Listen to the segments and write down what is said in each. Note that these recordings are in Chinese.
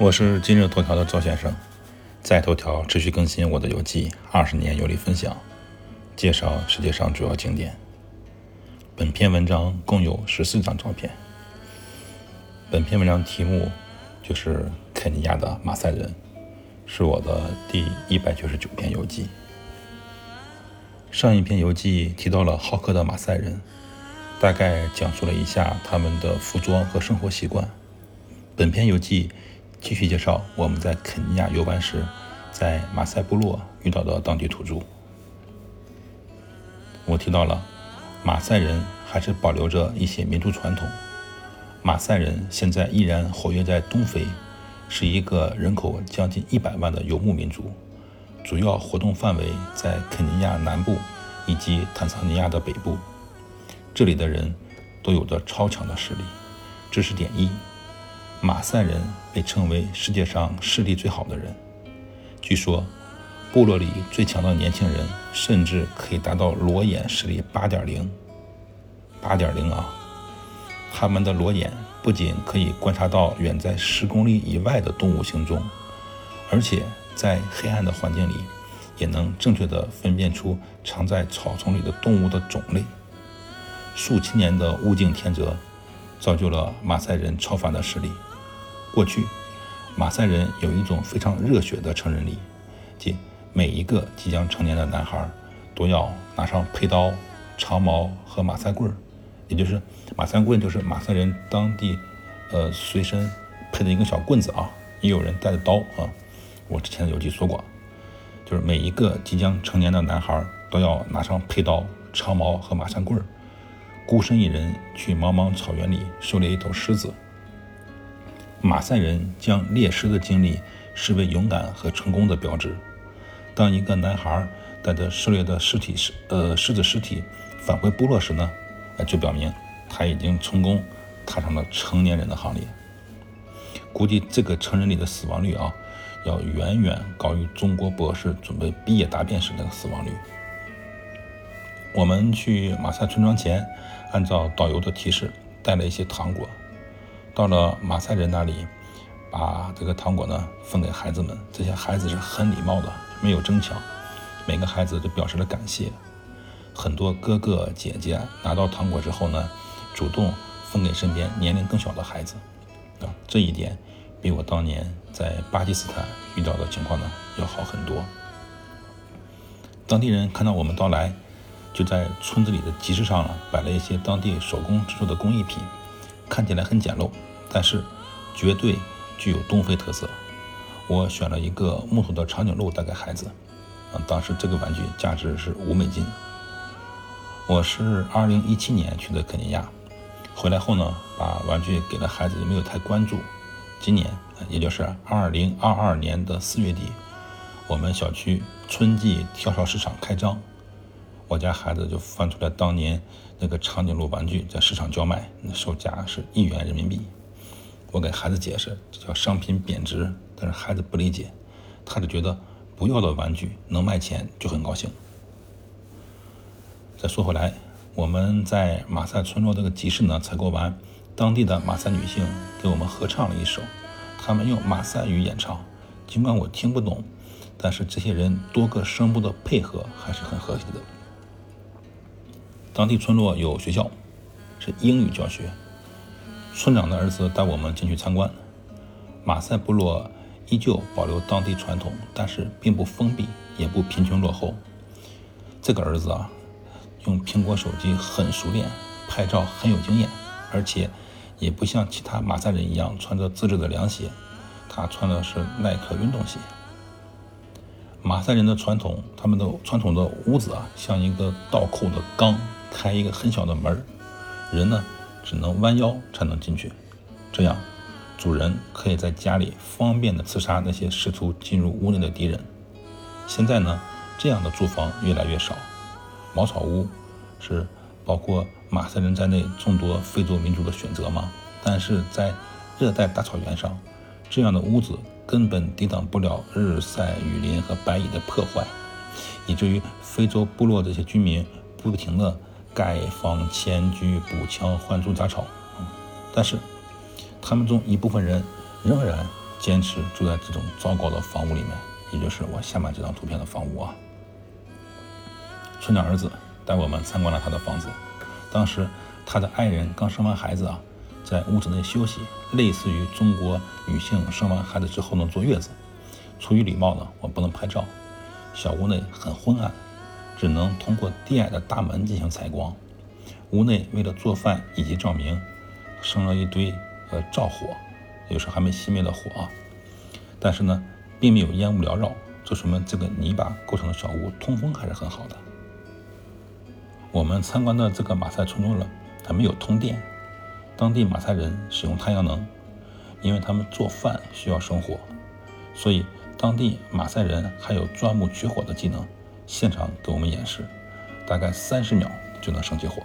我是今日头条的赵先生，在头条持续更新我的游记，二十年游历分享，介绍世界上主要景点。本篇文章共有十四张照片。本篇文章题目就是肯尼亚的马赛人，是我的第一百九十九篇游记。上一篇游记提到了好客的马赛人，大概讲述了一下他们的服装和生活习惯。本篇游记。继续介绍我们在肯尼亚游玩时，在马赛部落遇到的当地土著。我提到了马赛人还是保留着一些民族传统。马赛人现在依然活跃在东非，是一个人口将近一百万的游牧民族，主要活动范围在肯尼亚南部以及坦桑尼亚的北部。这里的人都有着超强的实力。知识点一。马赛人被称为世界上视力最好的人。据说，部落里最强的年轻人甚至可以达到裸眼视力八点零。八点零啊！他们的裸眼不仅可以观察到远在十公里以外的动物行踪，而且在黑暗的环境里，也能正确地分辨出藏在草丛里的动物的种类。数千年的物竞天择，造就了马赛人超凡的实力。过去，马赛人有一种非常热血的成人礼，即每一个即将成年的男孩都要拿上佩刀、长矛和马赛棍儿，也就是马赛棍就是马赛人当地呃随身配的一个小棍子啊，也有人带着刀啊。我之前有记说过，就是每一个即将成年的男孩都要拿上佩刀、长矛和马赛棍儿，孤身一人去茫茫草原里狩猎一头狮子。马赛人将猎狮的经历视为勇敢和成功的标志。当一个男孩带着狩猎的尸体狮呃狮子尸体返回部落时呢，就表明他已经成功踏上了成年人的行列。估计这个成人礼的死亡率啊，要远远高于中国博士准备毕业答辩时那个死亡率。我们去马赛村庄前，按照导游的提示带了一些糖果。到了马赛人那里，把这个糖果呢分给孩子们。这些孩子是很礼貌的，没有争抢，每个孩子都表示了感谢。很多哥哥姐姐拿到糖果之后呢，主动分给身边年龄更小的孩子。啊，这一点比我当年在巴基斯坦遇到的情况呢要好很多。当地人看到我们到来，就在村子里的集市上摆了一些当地手工制作的工艺品。看起来很简陋，但是绝对具有东非特色。我选了一个木头的长颈鹿带给孩子，啊，当时这个玩具价值是五美金。我是二零一七年去的肯尼亚，回来后呢，把玩具给了孩子，也没有太关注。今年，也就是二零二二年的四月底，我们小区春季跳蚤市场开张。我家孩子就翻出来当年那个长颈鹿玩具，在市场叫卖，那售价是一元人民币。我给孩子解释，这叫商品贬值，但是孩子不理解，他就觉得不要的玩具能卖钱就很高兴。再说回来，我们在马赛村落这个集市呢采购完，当地的马赛女性给我们合唱了一首，他们用马赛语演唱，尽管我听不懂，但是这些人多个声部的配合还是很和谐的。当地村落有学校，是英语教学。村长的儿子带我们进去参观。马赛部落依旧保留当地传统，但是并不封闭，也不贫穷落后。这个儿子啊，用苹果手机很熟练，拍照很有经验，而且也不像其他马赛人一样穿着自制的凉鞋，他穿的是耐克运动鞋。马赛人的传统，他们的传统的屋子啊，像一个倒扣的缸。开一个很小的门人呢只能弯腰才能进去，这样主人可以在家里方便的刺杀那些试图进入屋内的敌人。现在呢，这样的住房越来越少，茅草屋是包括马赛人在内众多非洲民族的选择吗？但是在热带大草原上，这样的屋子根本抵挡不了日晒雨淋和白蚁的破坏，以至于非洲部落这些居民不停的。盖房迁居补墙换猪杂草，但是他们中一部分人仍然坚持住在这种糟糕的房屋里面，也就是我下面这张图片的房屋啊。村长儿子带我们参观了他的房子，当时他的爱人刚生完孩子啊，在屋子内休息，类似于中国女性生完孩子之后呢坐月子。出于礼貌呢，我不能拍照。小屋内很昏暗，只能通过低矮的大门进行采光。屋内为了做饭以及照明，生了一堆呃灶火，有时还没熄灭的火啊。但是呢，并没有烟雾缭绕，这说明这个泥巴构成的小屋通风还是很好的。我们参观的这个马赛村落呢，它没有通电，当地马赛人使用太阳能，因为他们做饭需要生火，所以当地马赛人还有钻木取火的技能，现场给我们演示，大概三十秒就能升起火。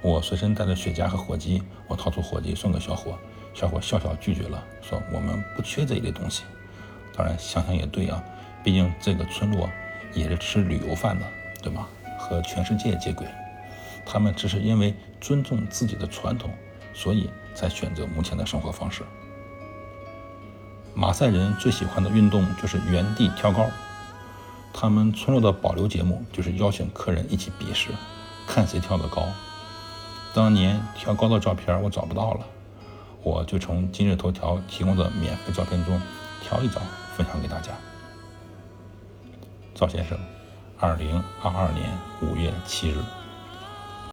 我随身带着雪茄和火机，我掏出火机送给小伙，小伙笑笑拒绝了，说我们不缺这一类东西。当然想想也对啊，毕竟这个村落也是吃旅游饭的，对吗？和全世界接轨，他们只是因为尊重自己的传统，所以才选择目前的生活方式。马赛人最喜欢的运动就是原地跳高，他们村落的保留节目就是邀请客人一起比试，看谁跳得高。当年跳高的照片我找不到了，我就从今日头条提供的免费照片中挑一张分享给大家。赵先生。二零二二年五月七日。